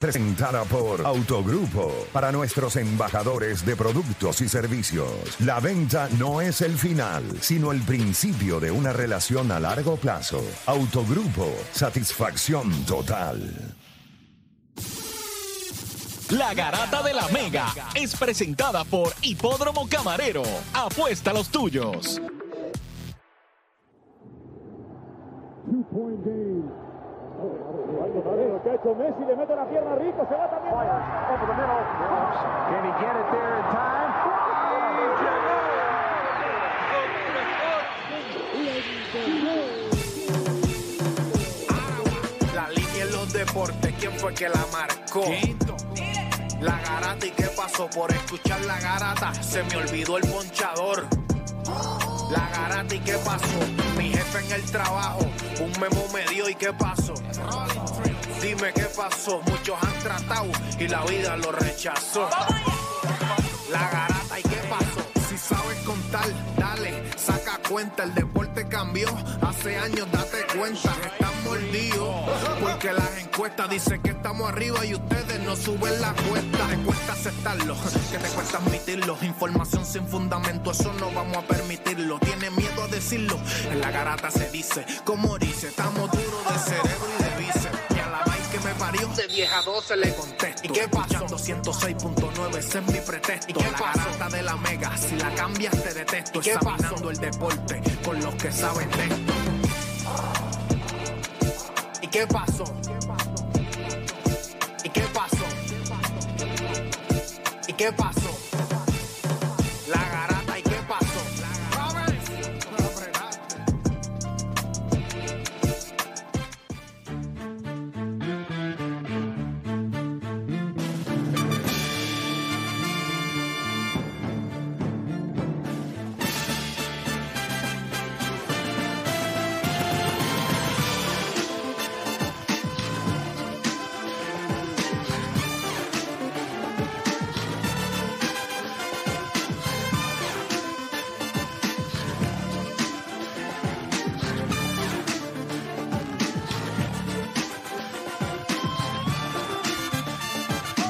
Presentada por Autogrupo para nuestros embajadores de productos y servicios. La venta no es el final, sino el principio de una relación a largo plazo. Autogrupo, satisfacción total. La Garata de la Mega es presentada por Hipódromo Camarero. Apuesta a los tuyos. Messi le mete la pierna rico, se va también. Can he get it there in time? La línea en los deportes, ¿quién fue que la marcó? La garata y qué pasó por escuchar la garata, se me olvidó el ponchador. La garata y qué pasó, mi jefe en el trabajo, un memo me dio y qué pasó. Dime qué pasó, muchos han tratado y la vida lo rechazó. La garata y qué pasó, si sabes contar, dale, saca cuenta, el deporte cambió, hace años date cuenta, mordidos, porque las encuestas dicen que estamos arriba y ustedes no suben la cuesta, te cuesta aceptarlo, que te cuesta admitirlo, información sin fundamento, eso no vamos a permitirlo, tiene miedo a decirlo, en la garata se dice, como dice, estamos duros de cerebro y de bíceps, y a la vaina que me parió, de vieja 12 le contesto, ¿y qué pasó? 206.9, ese es mi pretexto, ¿y qué la garata de la mega, si la cambias te detesto, ¿Y qué examinando el deporte con los que saben de esto. ¿Y qué pasó? ¿Y qué pasó? ¿Y qué pasó?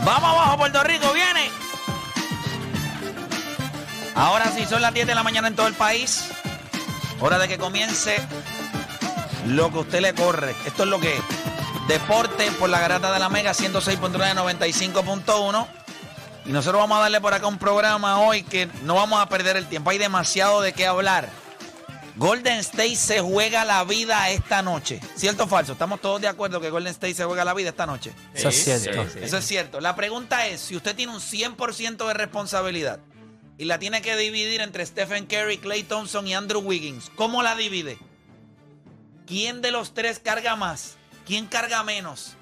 Vamos abajo, Puerto Rico, viene. Ahora sí, son las 10 de la mañana en todo el país. Hora de que comience lo que usted le corre. Esto es lo que es. Deporte por la garata de la Mega 106.9 95.1. Y nosotros vamos a darle por acá un programa hoy que no vamos a perder el tiempo. Hay demasiado de qué hablar. Golden State se juega la vida esta noche. ¿Cierto o falso? ¿Estamos todos de acuerdo que Golden State se juega la vida esta noche? Eso es cierto. Eso es cierto. La pregunta es, si usted tiene un 100% de responsabilidad y la tiene que dividir entre Stephen Curry, Clay Thompson y Andrew Wiggins, ¿cómo la divide? ¿Quién de los tres carga más? ¿Quién carga menos?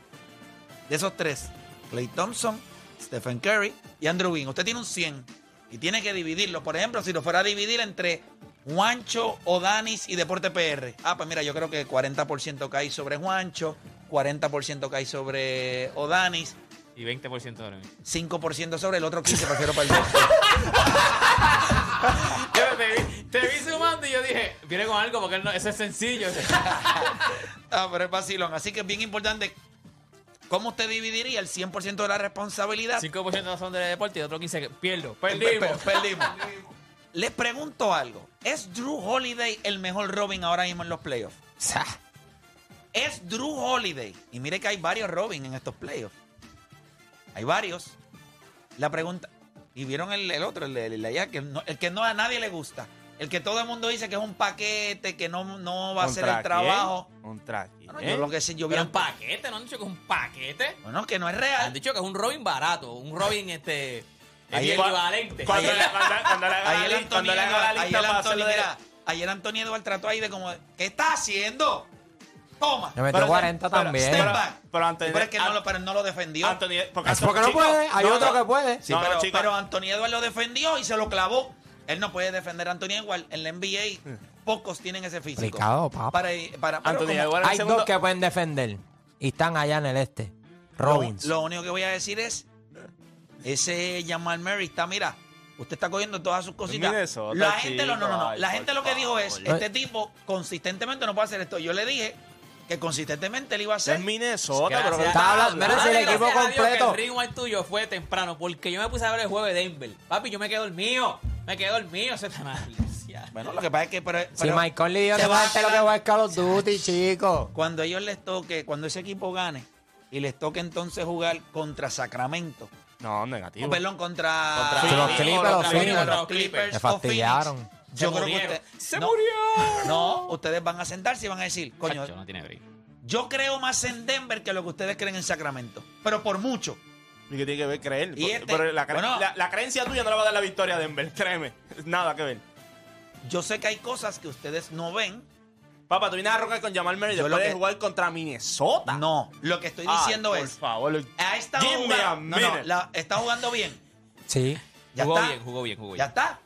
De esos tres, Clay Thompson, Stephen Curry y Andrew Wiggins. Usted tiene un 100 y tiene que dividirlo. Por ejemplo, si lo fuera a dividir entre Juancho, Odanis y Deporte PR. Ah, pues mira, yo creo que 40% cae sobre Juancho, 40% cae sobre Odanis, Y 20% ahora mismo. 5% sobre el otro 15%, prefiero perder. Yo te vi, te vi sumando y yo dije, viene con algo porque no- eso es sencillo. ah, pero es vacilón. Así que es bien importante. ¿Cómo usted dividiría el 100% de la responsabilidad? 5% son de deporte y otro 15% que pierdo. Pe- Perdimos. pe- Perdimos. Les pregunto algo. ¿Es Drew Holiday el mejor Robin ahora mismo en los playoffs? Es Drew Holiday. Y mire que hay varios Robin en estos playoffs. Hay varios. La pregunta. Y vieron el, el otro, el de allá, que no- el que no a nadie le gusta. El que todo el mundo dice que es un paquete, que no, no va a hacer el trabajo. Un track. Bueno, yo lo que sé, yo vi un paquete, ¿no han dicho que es un paquete? Bueno, que no es Han real. dicho que es un Robin barato, un Robin este Ayer- equivalente. Cuando, Ayer- cuando, la Ayer cuando Antonio, le haga la ayer lista para hacerlo Antonio, de- mira, ayer Antonio Eduardo trató ahí de como, ¿qué está haciendo? Toma. Le metió Pero- 40 pero- también. Step pero- back. pero Antonio- Pero es que no lo, pero no lo defendió. Porque Es porque no chico, puede. Hay no, otro no. que puede. Sí, No, pero, pero Antonio Eduardo lo defendió y se lo clavó. Él no puede defender a Antonio Eduardo. En la NBA, pocos tienen ese físico. Complicado, papá. Para, para, pero Anthony como- Hay segundo- dos que pueden defender. Y están allá en el este. lo, Robbins. lo único que voy a decir es, ese Jamal Murray está, mira, usted está cogiendo todas sus cositas. Minnesota, La gente, lo, no, no, no. chico, La ay, gente lo que dijo es, este tipo consistentemente no puede hacer esto. Yo le dije que consistentemente él iba a Es hacer. Minnesota, Gracias. pero Está hablando- el equipo Dios completo- Que el rewind tuyo fue temprano, porque yo me puse a ver el juego de Denver. Papi, yo me quedo el mío. Me quedo el mío. Ese está mal. Bueno, lo que pasa es que pero, Si pero Mike Conley y yo se te va a lo que va a Call of Duty, chico. cuando ellos les toque, cuando ese equipo gane y les toque entonces jugar contra Sacramento, No, negativo. perdón, contra, Contra Sí, los Clippers, los contra Phoenix. los Clippers Se o fastidiaron. Yo creo que usted- ¡Se no, murió! No, ustedes van a sentarse y van a decir, coño, no tiene yo creo más en Denver que lo que ustedes creen en Sacramento, pero por mucho. ¿Y qué tiene que ver creer? Y este- pero la, cre- bueno. la- la creencia tuya no le va a dar la victoria a Denver, créeme. Nada que ver. Yo sé que hay cosas que ustedes no ven. Papá, tú vienes a rocar con Jamal Murray Yo después lo de que- jugar contra Minnesota. No, lo que estoy Ay, diciendo por es, favor. Estado Give me a jugando, no, no, minute. la- está jugando bien. Sí. Ya jugó está. bien, jugó bien, jugó Ya bien. está.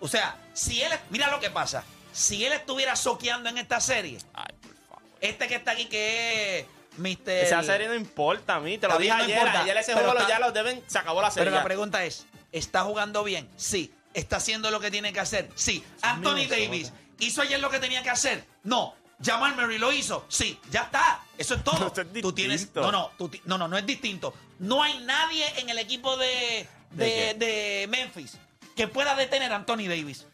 O sea, si él, mira lo que pasa. Si él estuviera soqueando en esta serie, Ay, por favor. este que está aquí que es Mr. Esa serie no importa a mí, te lo Está dije bien, no ayer. importa, ayer ese pero juego lo- está- ya lo deben, se acabó la serie. Pero la ya. pregunta es, ¿está jugando bien? Sí. ¿Está haciendo lo que tiene que hacer? Sí. Anthony. Davis, ¿hizo ayer lo que tenía que hacer? No. Jamal Murray lo hizo. Sí, ya está. Eso es todo. Eso es tú tienes, no, no, tú ti- no, no, no es distinto. No hay nadie en el equipo de, de, ¿De de Memphis que pueda detener a Anthony Davis.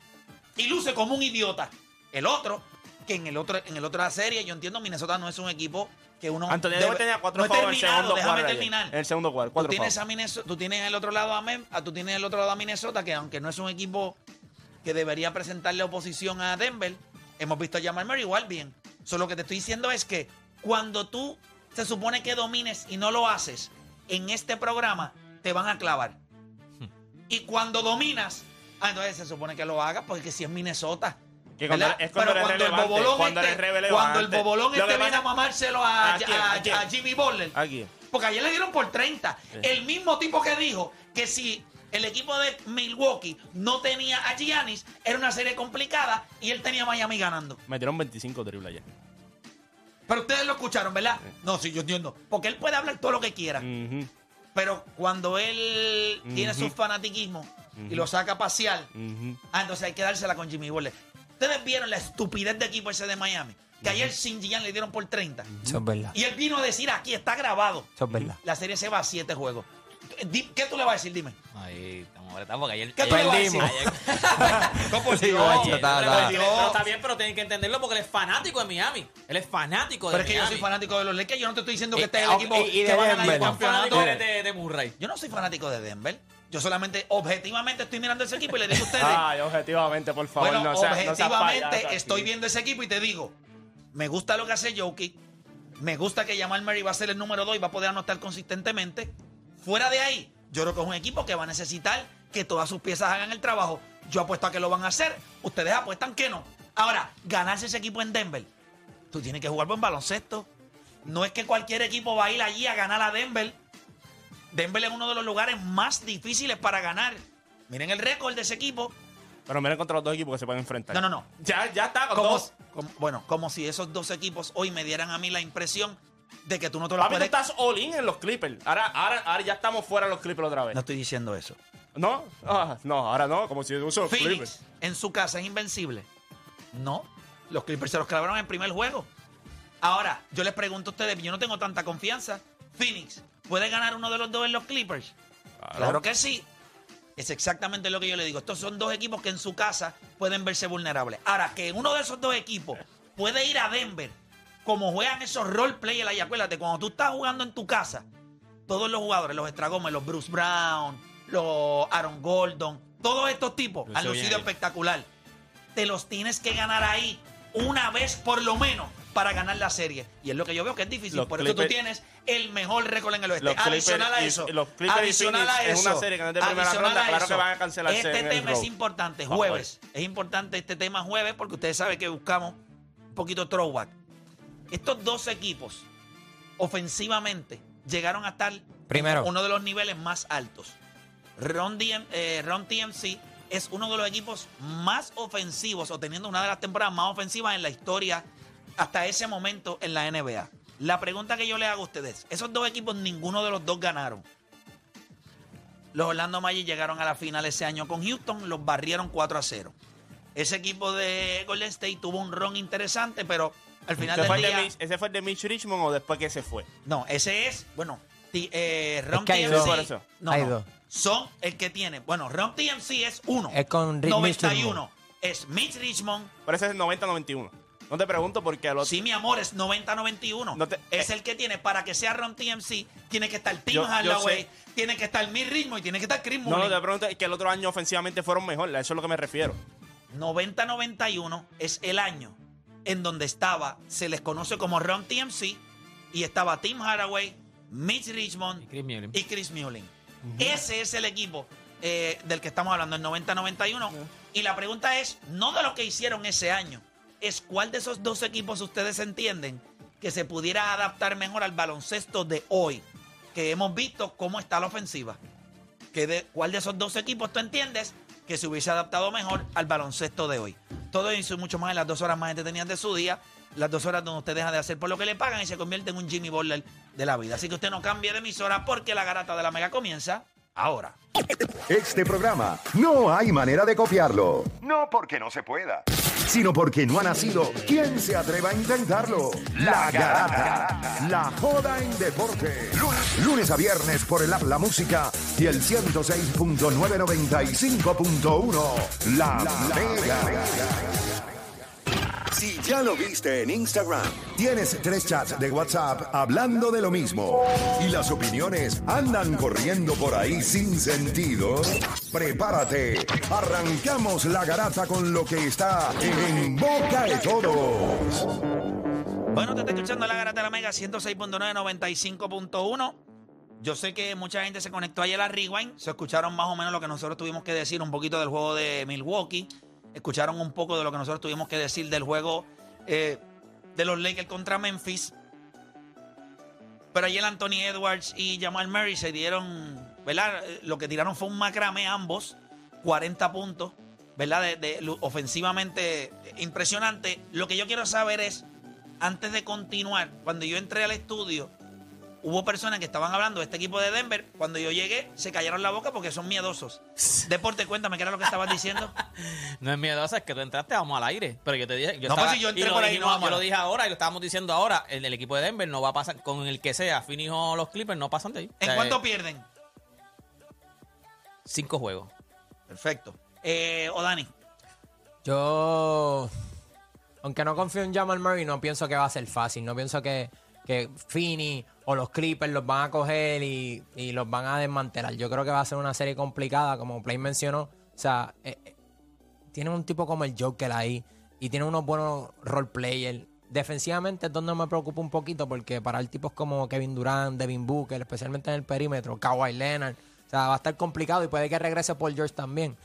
Y luce como un idiota. El otro, que en el otro, en el otra serie, yo entiendo, Minnesota no es un equipo que uno. Anthony debe- Davis tenía cuatro no en el segundo déjame terminar. En el segundo cuarto, Tú tienes, a Minnesota, tú tienes el otro lado a Mem- a- tú tienes el otro lado a Minnesota, que aunque no es un equipo que debería presentarle oposición a Denver, hemos visto a Jamal Murray igual bien. Solo lo que te estoy diciendo es que cuando tú se supone que domines y no lo haces en este programa, te van a clavar. Y cuando dominas, ah, entonces se supone que lo hagas porque si es Minnesota. Que cuando- ¿verdad? es cuando Pero eres cuando el bobolón cuando este, cuando el bobolón este viene pasa- a mamárselo a, ¿A a- Jimmy Butler. Aquí. Porque ayer le dieron por 30. El mismo tipo que dijo que si el equipo de Milwaukee no tenía a Giannis, era una serie complicada y él tenía a Miami ganando. Metieron 25 triples ayer. Pero ustedes lo escucharon, ¿verdad? No, sí, yo entiendo. Porque él puede hablar todo lo que quiera. Pero cuando él tiene su fanatiquismo y lo saca a pasear, ah, entonces hay que dársela con Jimmy Butler. Ustedes vieron la estupidez de equipo ese de Miami. Que ayer sin Gian le dieron por 30. Eso es verdad. Y él vino a decir aquí, está grabado. Eso es verdad. La serie se va a siete juegos. ¿Qué tú le vas a decir? Dime. Ahí estamos apretados porque ayer. ¿Qué tú le vas a decir? No, por Dios. está- está- pero- pero está bien, pero tienen que entenderlo porque él es fanático de Miami. Él es fanático de Pero es que yo soy fanático de los Lakers. Yo no te estoy diciendo que este es el equipo y- y que de va a ganar el Denver. ¿Cuán fanático campeonato. eres de, de Murray? Yo no soy fanático de Denver. Yo solamente, objetivamente, estoy mirando ese equipo y le digo a ustedes. Ay, objetivamente, por favor, bueno, no seas no seas objetivamente payaso aquí. estoy viendo ese equipo y te digo, me gusta lo que hace Jokic. Me gusta que Jamal Murray va a ser el número 2 y va a poder anotar consistentemente. Fuera de ahí, yo creo que es un equipo que va a necesitar que todas sus piezas hagan el trabajo. Yo apuesto a que lo van a hacer. Ustedes apuestan que no. Ahora, ganarse ese equipo en Denver, tú tienes que jugar buen baloncesto. No es que cualquier equipo va a ir allí a ganar a Denver. Denver es uno de los lugares más difíciles para ganar. Miren el récord de ese equipo. Pero miren contra los dos equipos que se pueden enfrentar. No, no, no. Ya, ya está, con Como, dos. como- bueno, como si esos dos equipos hoy me dieran a mí la impresión de que tú no te lo Papi, tú puedes... estás all in en los Clippers. Ahora, ahora, ahora ya estamos fuera de los Clippers otra vez. No estoy diciendo eso. ¿No? Ah, no, ahora no, como si uso los Phoenix Clippers. en su casa es invencible. No. Los Clippers se los clavaron en el primer juego. Ahora, yo les pregunto a ustedes, yo no tengo tanta confianza. Phoenix, ¿puede ganar uno de los dos en los Clippers? Claro, que sí. Es exactamente lo que yo le digo. Estos son dos equipos que en su casa pueden verse vulnerables. Ahora, que uno de esos dos equipos puede ir a Denver, como juegan esos roleplayers ahí, acuérdate, cuando tú estás jugando en tu casa, todos los jugadores, los Estragómez, los Bruce Brown, los Aaron Gordon, todos estos tipos han lucido espectacular. Te los tienes que ganar ahí una vez por lo menos para ganar la serie. Y es lo que yo veo que es difícil. Los por eso tú tienes el mejor récord en el oeste. Adicional a y- eso. los adicional a Phoenix es eso. una serie que no es de primera adicional ronda, a claro eso, que van a cancelarse Este tema es road. importante. Jueves. Es importante este tema jueves porque ustedes saben que buscamos un poquito throwback. Estos dos equipos ofensivamente llegaron a estar Primero. uno de los niveles más altos. Ron, DM eh, Ron TMC es uno de los equipos más ofensivos o teniendo una de las temporadas más ofensivas en la historia hasta ese momento en la NBA. La pregunta que yo le hago a ustedes, esos dos equipos ninguno de los dos ganaron. Los Orlando Magic llegaron a la final ese año con Houston, los barrieron 4 a 0. Ese equipo de Golden State tuvo un ron interesante, pero Al final ¿Ese del fue, el de día. Mitch, ¿Ese fue el de Mitch Richmond o después que se fue? No, ese es, bueno, ti- eh, Ron que hay TMC. dos. Por eso. No, Hay no, dos. Son el que tiene. Bueno, Ron TMC es uno. Es con Rick 91. Es Mitch Richmond. Pero ese es 90-91. No te pregunto porque el otro... Sí, mi amor, es 90-91. No te- es eh. el que tiene, para que sea Ron TMC, tiene que estar Tim Yo- yo Hardaway, sé. tiene que estar Mitch Richmond y tiene que estar Chris No, no, Mullin. te pregunto es que el otro año ofensivamente fueron mejor. A eso es lo que me refiero. 90-91 es el año en donde estaba, se les conoce como Ron TMC, y estaba Tim Hardaway, Mitch Richmond Y Chris Mullin. y Chris Mullin. Ese es el equipo eh, del que estamos hablando, el 90-91. Y la pregunta es, no de lo que hicieron ese año, es cuál de esos dos equipos ustedes entienden que se pudiera adaptar mejor al baloncesto de hoy, que hemos visto cómo está la ofensiva. Que de, ¿Cuál de esos dos equipos tú entiendes que se hubiese adaptado mejor al baloncesto de hoy? Todo eso y mucho más en las dos horas más entretenidas de su día, las dos horas donde usted deja de hacer por lo que le pagan y se convierte en un Jimmy Butler de la vida. Así que usted no cambie de emisora porque la garata de la mega comienza ahora. Este programa no hay manera de copiarlo. No porque no se pueda, sino porque no ha nacido quien se atreva a intentarlo. La Garata. La joda en deporte. Lunes, a viernes por el app La Música y el 106.995.1. La, Mega. Ya lo viste en Instagram, tienes tres chats de WhatsApp hablando de lo mismo y las opiniones andan corriendo por ahí sin sentido, prepárate. Arrancamos la garata con lo que está en boca de todos. Bueno, te está escuchando la garata de la mega 106.9, 95.1. Yo sé que mucha gente se conectó ayer a Rewind. Se escucharon más o menos lo que nosotros tuvimos que decir un poquito del juego de Milwaukee. Escucharon un poco de lo que nosotros tuvimos que decir del juego eh, de los Lakers contra Memphis. Pero ayer Anthony Edwards y Jamal Murray se dieron, ¿verdad? Lo que tiraron fue un macramé ambos, 40 puntos, ¿verdad? De, ofensivamente impresionante. Lo que yo quiero saber es, antes de continuar, cuando yo entré al estudio, hubo personas que estaban hablando de este equipo de Denver. Cuando yo llegué, se callaron la boca porque son miedosos. Deporte, cuéntame, ¿qué era lo que estabas diciendo? No es miedosa, es que tú entraste, vamos al aire. Pero yo te dije. Yo No, estaba- pues si yo entré y lo por ahí, dijimos- no vamos Yo lo dije ahora y lo estábamos diciendo ahora. El, el equipo de Denver no va a pasar con el que sea. Phoenix o los Clippers no pasan de ahí. O ¿En sea, cuánto pierden? Cinco juegos. Perfecto. Eh, o Dani. Yo, aunque no confío en Jamal Murray, no pienso que va a ser fácil. No pienso que, que Finney o los Clippers los van a coger y, y los van a desmantelar. Yo creo que va a ser una serie complicada, como Play mencionó. O sea, eh, eh, tiene un tipo como el Joker ahí y tiene unos buenos role players. Defensivamente es donde me preocupa un poquito porque para el tipos como Kevin Durant, Devin Booker, especialmente en el perímetro, Kawhi Leonard, o sea, va a estar complicado y puede que regrese Paul George también.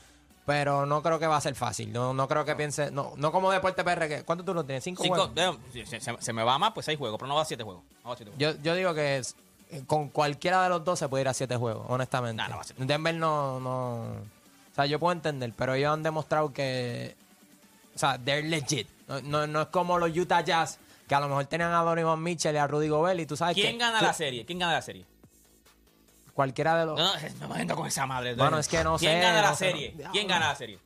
Pero no creo que va a ser fácil. No, no creo que piense. No, no como Deporte PR. Que, ¿Cuánto tú lo tienes? ¿Cinco, Cinco, juegos? eh, se, me va más, pues seis juegos. Pero no va a siete juegos. No va a siete juegos. Yo, yo digo que es- eh, con cualquiera de los dos se puede ir a siete juegos, honestamente. Nah, no va a ser. Denver no, no. O sea, yo puedo entender, pero ellos han demostrado que. O sea, they're legit. No, no, no es como los Utah Jazz, que a lo mejor tenían a Donovan Mitchell y a Rudy Gobert, y tú sabes ¿Quién que. gana tú- la serie? ¿Quién gana la serie? Cualquiera de los. No, no, no me con esa madre. Bueno, es que no ¿Quién sé, gana la no sé, serie? no- ¿Quién gana la serie?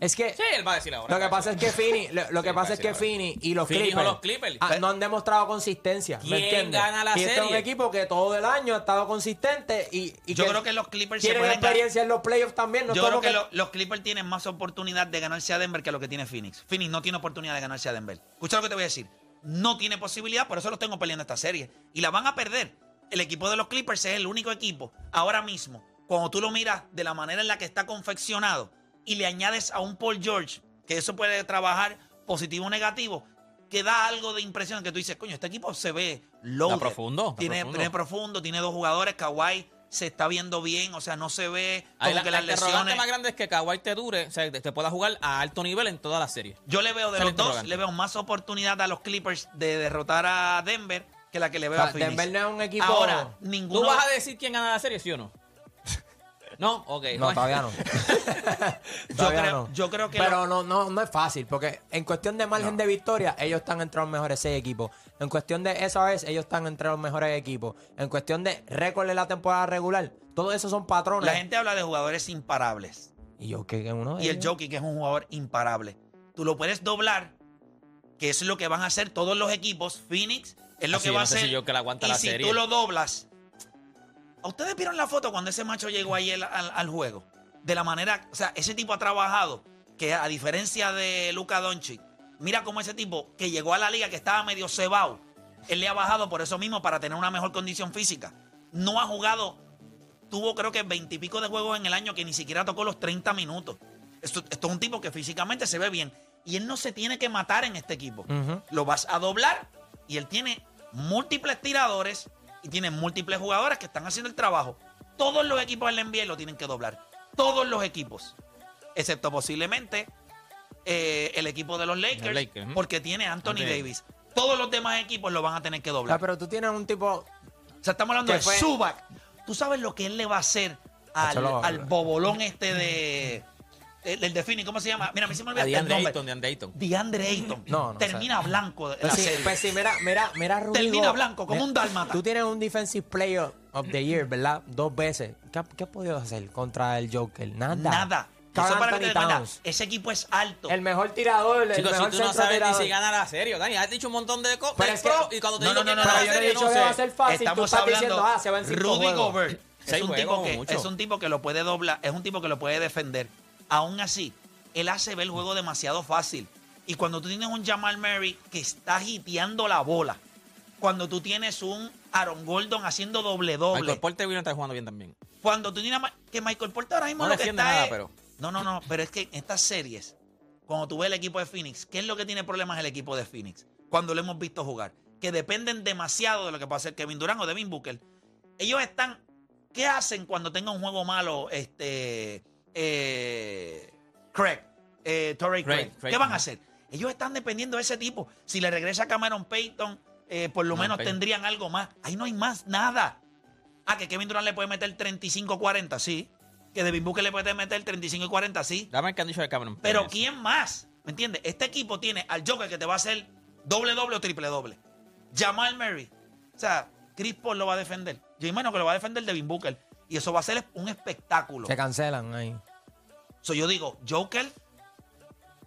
Es que. Sí, él va a decir ahora. Lo que pasa es que Finney, lo, lo que pasa es que. Finney y los o Clippers, los Clippers. ah, no han demostrado consistencia. ¿me ¿Quién entiendes? gana la y este es un serie? equipo que todo el año ha estado consistente y, y Yo creo que los Clippers se tienen ganar- experiencia en los playoffs también. No Yo creo que, lo- los Clippers tienen más oportunidad de ganarse a Denver que lo que tiene Phoenix. Phoenix no tiene oportunidad de ganarse a Denver. Escucha lo que te voy a decir. No tiene posibilidad, por eso los tengo peleando esta serie. Y la van a perder. El equipo de los Clippers es el único equipo ahora mismo, cuando tú lo miras de la manera en la que está confeccionado y le añades a un Paul George, que eso puede trabajar positivo o negativo, que da algo de impresión que tú dices, coño, este equipo se ve low. Profundo, está Tiene, profundo. tiene profundo, tiene dos jugadores, Kawhi se está viendo bien, o sea, no se ve Ahí como la, que la las interrogante lesiones... más grande es que Kawhi te dure, o sea, te, te pueda jugar a alto nivel en toda la serie. Yo le veo de los la dos, le veo más oportunidad a los Clippers de derrotar a Denver que la que le O veo sea, a Phoenix. Denver no es un equipo. Ahora, ¿Tú ninguno... vas a decir quién gana la serie, sí o no? no, ok. No, todavía no. yo, Todavía creo, no. yo creo que... Pero no, no, no es fácil, porque en cuestión de margen de victoria, ellos están entre los mejores seis equipos. En cuestión de SRS, ellos están entre los mejores equipos. En cuestión de récord de la temporada regular, todos esos son patrones. la gente habla de jugadores imparables. Y yo, que uno de Y el? Jockey, que es un jugador imparable. Tú lo puedes doblar que es lo que van a hacer todos los equipos. Phoenix es lo Así, que va no a hacer. si yo que la aguanta y la si serie. tú lo doblas. ¿A ¿Ustedes vieron la foto cuando ese macho llegó ahí al, al- al juego? De la manera, o sea, ese tipo ha trabajado, que a diferencia de Luka Doncic, mira cómo ese tipo que llegó a la liga que estaba medio cebado, él le ha bajado por eso mismo para tener una mejor condición física. No ha jugado, tuvo creo que veintipico de juegos en el año que ni siquiera tocó los 30 minutos. Esto, esto es un tipo que físicamente se ve bien. Y él no se tiene que matar en este equipo. Lo vas a doblar y él tiene múltiples tiradores y tiene múltiples jugadores que están haciendo el trabajo. Todos los equipos del NBA lo tienen que doblar. Todos los equipos. Excepto posiblemente eh, el equipo de los Lakers, porque tiene Anthony. Davis. Todos los demás equipos lo van a tener que doblar. sea, pero tú tienes un tipo. O sea, estamos hablando ¿Qué de? Zubac. ¿Tú sabes lo que él le va a hacer al, bobolón este de... El, el de Phoenix, ¿cómo se llama? Mira, a mí se me olvida A el nombre. Ayton, DeAndre Ayton. DeAndre Ayton. No, no, Termina blanco de la Pues sí, serie. pues sí, mira, mira, mira, Rudy Termina blanco, como Mira, un dálmata. Tú tienes un Defensive Player of the Year, ¿verdad? Dos veces. ¿Qué, qué has podido hacer contra el Joker? Nada. Nada. Eso para que te Towns. Ese equipo es alto. El mejor tirador, el Chicos, si tú no sabes ni si gana la serie, Dani, has dicho un montón de cosas. Pero es que- y cuando te No, digo no, no, gana no, no he serie, dicho no que va a ser fácil. tú Estamos estás hablando diciendo, ah, se va en Rudy. Gobert. Es un, tipo que, mucho. es un tipo que lo puede doblar, es un tipo que lo puede defender. Aún así, él hace ver el juego demasiado fácil. Y cuando tú tienes un Jamal Murray que está hiteando la bola, cuando tú tienes un Aaron Gordon haciendo doble doble, Michael Porter Williams está jugando bien también. cuando tú tienes que Michael Porter ahora mismo No lo que está nada, es- pero- No, no, no, pero es que en estas series, cuando tú ves el equipo de Phoenix, ¿qué es lo que tiene problemas el equipo de Phoenix? Cuando lo hemos visto jugar. Que dependen demasiado de lo que puede hacer Kevin Durant o Devin Booker. Ellos están... ¿Qué hacen cuando tenga un juego malo este... Eh, Craig? Eh, Torrey Craig, Craig. Craig, ¿Qué van a hacer? Ellos están dependiendo de ese tipo. Si le regresa Cameron Payton, eh, por lo No, menos Payton. tendrían algo más. Ahí no hay más nada. Ah, que Kevin Durant le puede meter 35-40, sí. Que Devin Booker le puede meter 35 y 40, sí. Dame el que han dicho de Cameron. Pero Pérez. ¿quién más? ¿Me entiendes? Este equipo tiene al Joker que te va a hacer doble doble o triple doble. Jamal Murray. O sea, Chris Paul lo va a defender. Yo imagino que lo va a defender Devin Booker. Y eso va a ser un espectáculo. Se cancelan ahí. So, yo digo, Joker,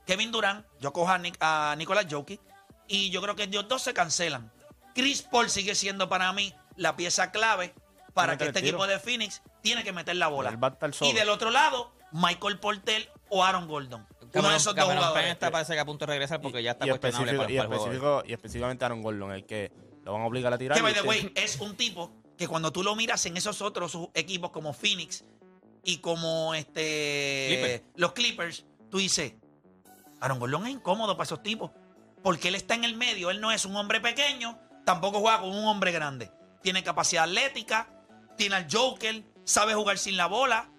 Kevin Durant, yo cojo a, Nic- a Nicolás Jokic y yo creo que ellos dos se cancelan. Chris Paul sigue siendo para mí la pieza clave para que este tiro. equipo de Phoenix tiene que meter la bola. Y del otro lado, Michael Porter o Aaron Gordon. Uno de esos dos Cameron Payne jugadores. está parece que a punto de regresar porque ya está y, cuestionable específico, para, y, para el juego. específico, y específicamente Aaron Gordon, el que lo van a obligar a tirar. Que, by y the way, es un tipo que cuando tú lo miras en esos otros equipos como Phoenix y como este Clippers. los Clippers, tú dices, Aaron Gordon es incómodo para esos tipos. Porque él está en el medio, él no es un hombre pequeño, tampoco juega con un hombre grande. Tiene capacidad atlética, tiene al Joker, sabe jugar sin la bola.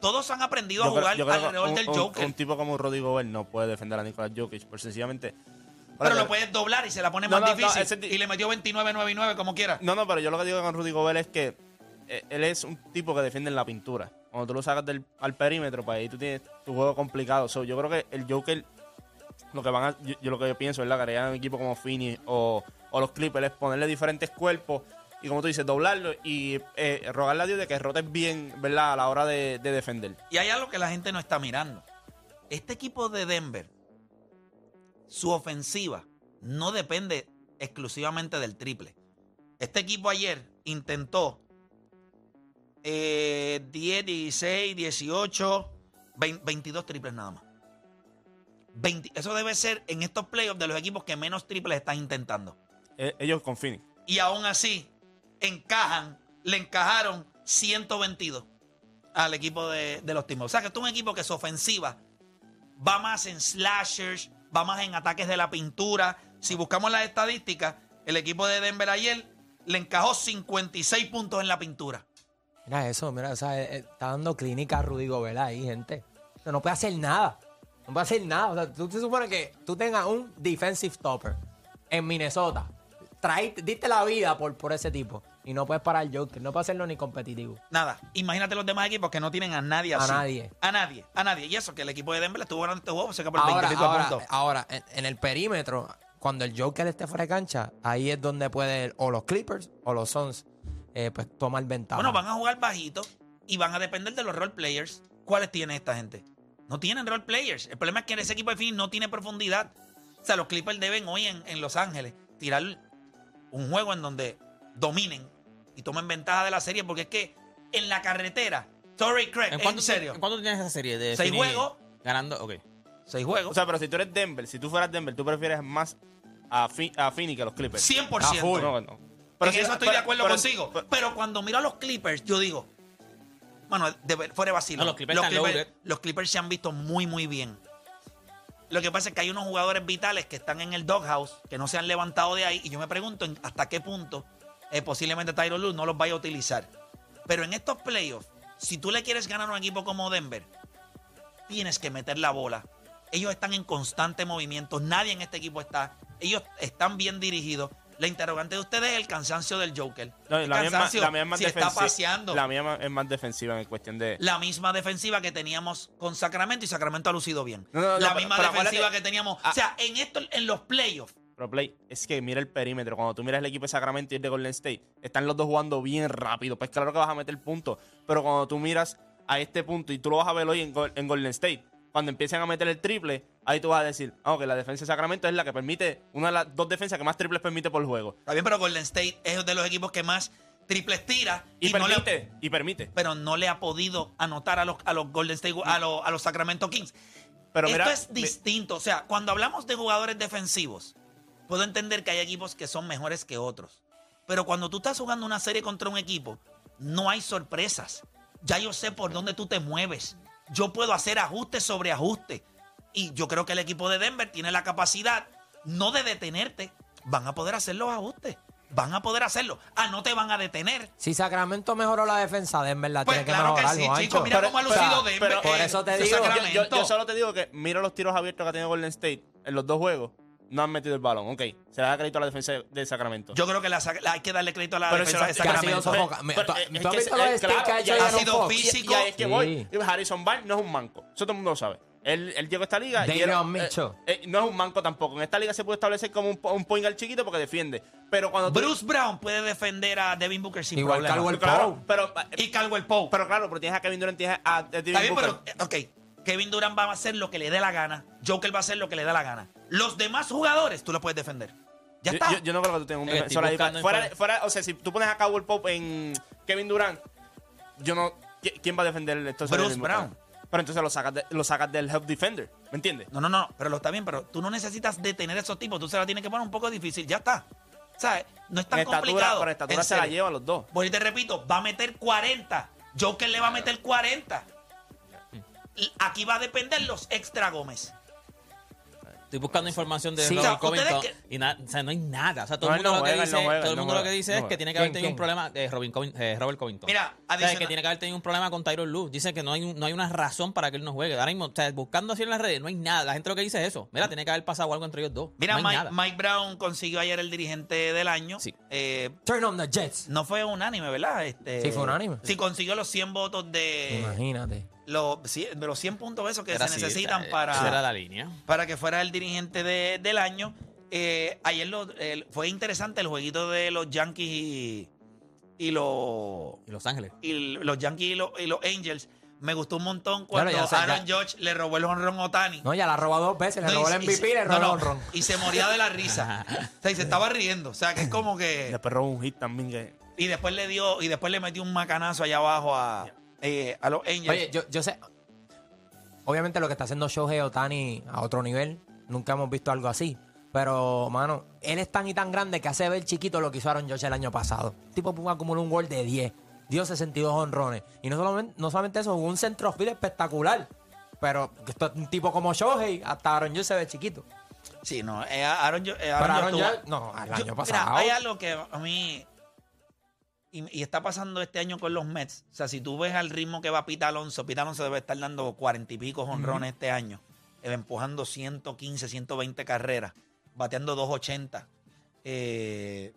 Todos han aprendido a Yo creo- jugar yo creo que alrededor un, del Joker. un tipo como Rudy Gobert no puede defender a Nicolás Jokic, por sencillamente. Pero lo puedes doblar y se la pone No, más no, no, difícil. ese ti- y le metió 29-9-9 como quiera. No, no, pero yo lo que digo con Rudy Gobert es que eh, él es un tipo que defiende en la pintura. Cuando tú lo sacas del, al perímetro, pues ahí tú tienes tu juego complicado. So, yo creo que el Joker, lo que van a, yo, yo lo que yo pienso, ¿verdad? Que harían un equipo como Phoenix o, o los Clippers es ponerle diferentes cuerpos y, como tú dices, doblarlo y eh, rogarle a Dios de que roten bien, ¿verdad? A la hora de, de defender. Y hay algo que la gente no está mirando. Este equipo de Denver, su ofensiva no depende exclusivamente del triple. Este equipo ayer intentó eh, 10, 16, 18, 20 22 triples nada más. 20 eso debe ser en estos playoffs de los equipos que menos triples están intentando. Eh, ellos con Phoenix. Y aún así, encajan, le encajaron 122 al equipo de, de los Timberwolves. O sea, que es un equipo que su ofensiva va más en slashers, va más en ataques de la pintura. Si buscamos las estadísticas, el equipo de Denver ayer le encajó 56 puntos en la pintura. Mira eso, mira, o sea, eh, eh, está dando clínica a Rudy Gobert ahí, gente. O sea, no puede hacer nada. No puede hacer nada. O sea, tú te supone que tú tengas un defensive stopper en Minnesota. Trae, diste la vida por, por ese tipo. Y no puedes parar el Joker. No puede hacerlo ni competitivo. Nada, imagínate los demás equipos que no tienen a nadie A así. nadie. A nadie, a nadie. Y eso que el equipo de Denver estuvo ganando este juego, se por Ahora, 20 y pico ahora, puntos. ahora en, en el perímetro, cuando el Joker esté fuera de cancha, ahí es donde puede o los Clippers o los Suns eh, pues tomar ventaja. Bueno, van a jugar bajito y van a depender de los role players. ¿Cuáles tiene esta gente? No tienen role players. El problema es que en ese equipo de Phoenix no tiene profundidad. O O sea, los Clippers deben hoy en, en Los Ángeles tirar un juego en donde dominen y tomen ventaja de la serie, porque es que en la carretera, sorry Craig, ¿En serio, ¿En cuánto tienes esa serie? De Seis juegos. Ganando, ok. seis juegos, O sea, pero si tú eres Denver, si tú fueras Denver, tú prefieres más a, Fi- a Phoenix que a los Clippers. 100%. No, no. en si- eso estoy pero- de acuerdo pero- contigo. pero- Pero, cuando miro a los Clippers, yo digo, bueno, de, fuera de vacilo. No, los Clippers están loaded. los Clippers se han visto muy, muy bien. Lo que pasa es que hay unos jugadores vitales que están en el doghouse, que no se han levantado de ahí, y yo me pregunto hasta qué punto eh, posiblemente Tyron Lue no los vaya a utilizar. Pero en estos playoffs, si tú le quieres ganar a un equipo como Denver, tienes que meter la bola. Ellos están en constante movimiento. Nadie en este equipo está. Ellos están bien dirigidos. La interrogante de ustedes es el cansancio del Joker. No, El la, mía es más, cansancio, la si está defensiva. paseando. La mía es más defensiva en cuestión de. La misma defensiva que teníamos con Sacramento y Sacramento ha lucido bien. No, no, no, la misma pero defensiva que teníamos. Ah. o sea, en esto, en los playoffs, Pro Play, es que mira el perímetro. Cuando tú miras el equipo de Sacramento y el de Golden State, están los dos jugando bien rápido. Pues claro que vas a meter puntos. Pero cuando tú miras a este punto y tú lo vas a ver hoy en, Gol- en Golden State, cuando empiezan a meter el triple, ahí tú vas a decir, ah, ok, la defensa de Sacramento es la que permite, una de las dos defensas que más triples permite por juego. está bien, pero Golden State es de los equipos que más triples tira Y, no le ha- permite, y permite. pero no le ha podido anotar a los, a los Golden State, a los, a los Sacramento Kings. Pero Esto mira, es distinto. O sea, cuando hablamos de jugadores defensivos, puedo entender que hay equipos que son mejores que otros. Pero cuando tú estás jugando una serie contra un equipo, no hay sorpresas. Ya yo sé por dónde tú te mueves. Yo puedo hacer ajuste sobre ajuste. Y yo creo que el equipo de Denver tiene la capacidad no de detenerte. Van a poder hacer los ajustes. Van a poder hacerlo. Ah, no te van a detener. Si Sacramento mejoró la defensa, Denver la Pues tiene que claro que mejorar, sí, Juancho. chicos. Mira Pero- cómo ha pero- lucido Denver. pero- por eh, eso te digo, yo- yo, Sacramento. yo solo te digo que miro los tiros abiertos que ha tenido Golden State en los dos juegos. No han metido el balón. Ok, se le da crédito a la defensa de Sacramento. Yo creo que la hay que darle crédito a la Pero defensa de Sacramento. Pero, ¿tú- eh, eh, ha sido físico. Y ahí es que Sí. voy. Harrison Barnes no es un manco. Eso todo el mundo lo sabe. Él, él llegó a esta liga y era- eh, eh, no es un manco tampoco. En esta liga se puede establecer como un, un point guard chiquito porque defiende. Pero cuando tú- Bruce Brown puede defender a Devin Booker sin Igual problema. Caldwell claro, Pope. pero, y Caldwell Pope. pero claro, pero tienes a Kevin Durant, tienes a, a Devin Está bien, Booker. pero, eh, ok. Kevin Durant va a hacer lo que le dé la gana. Joker va a hacer lo que le dé la gana. Los demás jugadores tú los puedes defender. Ya yo, está. yo- yo no creo que tú tengas un defensor ahí. Fuera, o sea, si tú pones a Caldwell Pope en Kevin Durant, yo no. ¿qui- ¿Quién va a defender entonces? Bruce? Brown. Pero entonces lo sacas, de- lo sacas del help defender. ¿Me entiendes? No, no, no. Pero lo está bien, pero tú no necesitas detener a esos tipos. Tú se la tienes que poner un poco difícil. Ya está. ¿Sabes? No es tan En estatura, complicado. pero estatura En se la serio. lleva a los dos. Pues y te repito, va a meter 40. Joker le va a meter 40. Y Aquí va a depender los extra Gómez. Estoy buscando información de Sí. Robert O sea, Covington ustedes y na- o sea, no hay nada. O sea, todo No, el mundo, no lo, que dice, no juega, todo él el no mundo lo que juega, dice no es que tiene que haber ¿Quién, tenido un problema de Robin Covin- eh, Robert Covington. Mira, O sea, que tiene que haber tenido un problema con Tyron Lue. Dice que no hay, no hay una razón para que él no juegue. Ahora mismo, o sea, buscando así en las redes, no hay nada. La gente lo que dice es eso. Mira, tiene que haber pasado algo entre ellos dos. Mira, no hay Mike, nada. Mike Brown consiguió ayer el dirigente del año. Sí. Eh, Turn on the Jets. no fue unánime, ¿verdad? Este, Sí, fue unánime. Sí, consiguió los 100 votos de Imagínate. Los, los 100 puntos esos que Era se así, necesitan esa- para, esa era la línea. para que fuera el dirigente de- del año. Eh, ayer lo- fue interesante el jueguito de los Yankees y, y los Y Los Ángeles. y los Yankees y los, y los Angels. Me gustó un montón cuando sé, Aaron George le robó el honrón a Otani. No, ya la robó dos veces. Le No, y- robó el MVP y le robó no, el ron. Y se moría de la risa. o sea, y se estaba riendo. O sea, que es como que. Después robó un hit también que. Y después le dio, y después le metió un macanazo allá abajo a, eh, a los Angels. Oye, yo, yo sé. Obviamente lo que está haciendo Shohei Otani a otro nivel. Nunca hemos visto algo así. Pero, mano, él es tan y tan grande que hace ver chiquito lo que hizo Aaron George el año pasado. El tipo acumuló un gol de 10. Dio 62 honrones. Y no solamente, no solamente eso, un centrofield espectacular. Pero esto un tipo como Shohei, hasta Aaron George se ve chiquito. Sí, no, eh, Aaron, eh, Pero Aaron Aaron George George, tuvo- no, el Yo- año mira, pasado. hay algo que a mí. Y, y está pasando este año con los Mets. O sea, si tú ves al ritmo que va Pita Alonso, Pita Alonso debe estar dando cuarenta y pico honrones este año. eh, empujando 115, 120 carreras. Bateando 280. Eh,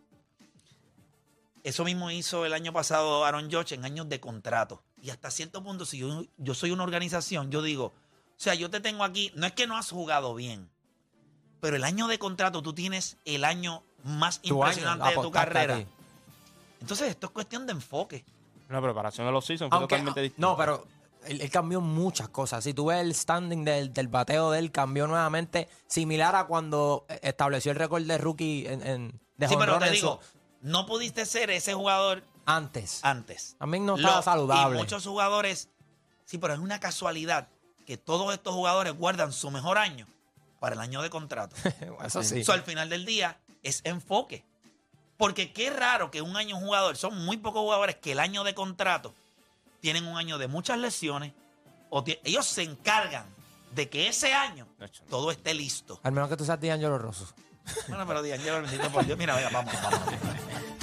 eso mismo hizo el año pasado Aaron George en años de contrato. Y hasta cierto punto, si yo, yo soy una organización, yo digo, o sea, yo te tengo aquí, no es que no has jugado bien, pero el año de contrato tú tienes el año más Tu impresionante año, de tu carrera. Entonces esto es cuestión de enfoque. La preparación de los seasons fue Aunque, totalmente distinta. no, pero Él, él cambió muchas cosas. Si tú ves el standing del, del bateo de él, cambió nuevamente, similar a cuando estableció el récord de rookie en, en- de Sí, pero te digo, su- no pudiste ser ese jugador antes. antes. También no estaba Lo- saludable. Y muchos jugadores, sí, pero es una casualidad que todos estos jugadores guardan su mejor año para el año de contrato. Eso sí. Eso al final del día es enfoque. Porque qué raro que un año un jugador, son muy pocos jugadores que el año de contrato tienen un año de muchas lesiones. O ellos se encargan de que ese año todo esté listo. Al menos que tú seas D'Angelo Rosso. Bueno, pero D'Angelo, bendito por Dios. Mira, venga, vamos, vamos.